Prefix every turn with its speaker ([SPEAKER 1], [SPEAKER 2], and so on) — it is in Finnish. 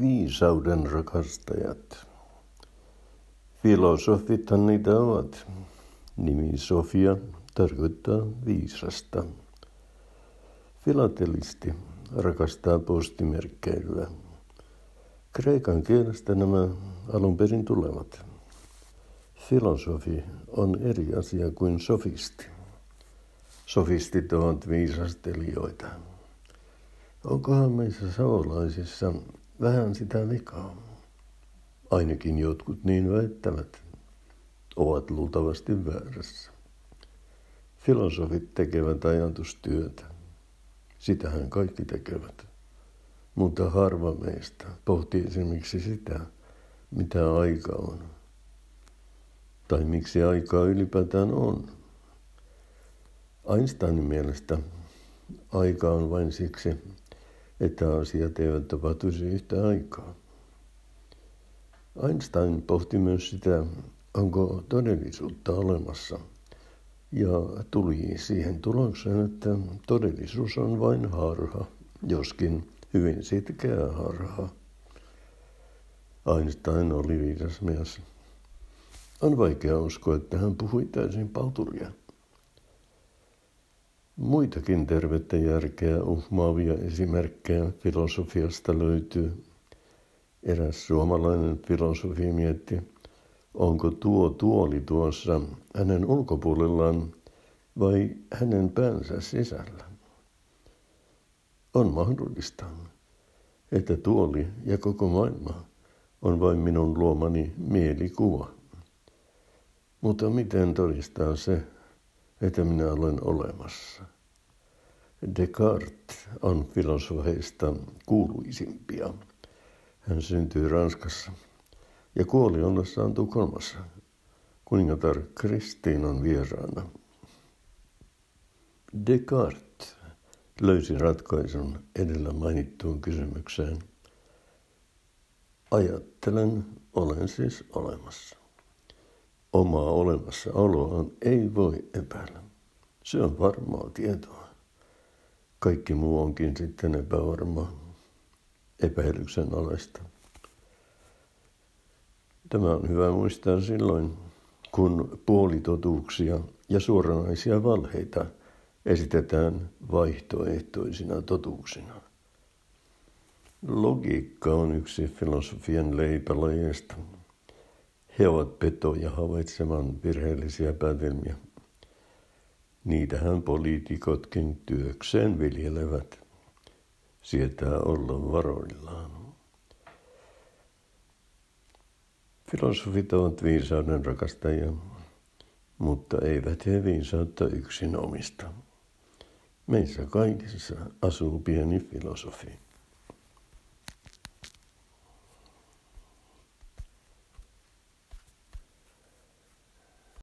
[SPEAKER 1] Viisauden rakastajat. Filosofithan niitä ovat. Nimi Sofia tarkoittaa viisasta. Filatelisti rakastaa postimerkkeilyä. Kreikan kielestä nämä alun perin tulevat. Filosofi on eri asia kuin sofisti. Sofistit ovat viisastelijoita. Onkohan meissä savolaisissa vähän sitä vikaa? Ainakin jotkut niin väittävät. Ovat luultavasti väärässä. Filosofit tekevät ajatustyötä. Sitähän kaikki tekevät. Mutta harva meistä pohtii esimerkiksi sitä, mitä aika on. Tai miksi aikaa ylipäätään on. Einsteinin mielestä aika on vain siksi, että asiat eivät tapahtuisi yhtä aikaa. Einstein pohti myös sitä, onko todellisuutta olemassa, ja tuli siihen tulokseen, että todellisuus on vain harha, joskin hyvin sitkeä harha. Einstein oli viisas mies. On vaikea uskoa, että hän puhui täysin palturia. Muitakin tervettä järkeä uhmaavia esimerkkejä filosofiasta löytyy. Eräs suomalainen filosofi mietti, onko tuo tuoli tuossa hänen ulkopuolellaan vai hänen päänsä sisällä. On mahdollista, että tuoli ja koko maailma on vain minun luomani mielikuva. Mutta miten todistaa se, että minä olen olemassa? Descartes on filosofeista kuuluisimpia. Hän syntyi Ranskassa ja kuoli ollessaan Tukholmassa kuningatar Kristiinan vieraana. Descartes löysi ratkaisun edellä mainittuun kysymykseen. Ajattelen, olen siis olemassa. Omaa olemassaoloaan ei voi epäillä. Se on varmaa tietoa. Kaikki muu onkin sitten epävarmaa, epäilyksen alaista. Tämä on hyvä muistaa silloin, kun puolitotuuksia ja suoranaisia valheita esitetään vaihtoehtoisina totuuksina. Logiikka on yksi filosofian leipälajeista. He ovat petoja havaitsemaan virheellisiä päätelmiä. Niitähän poliitikotkin työkseen viljelevät. Sietää olla varoillaan. Filosofit ovat viisauden rakastajia, mutta eivät he viisautta yksin omista. Meissä kaikissa asuu pieni filosofi.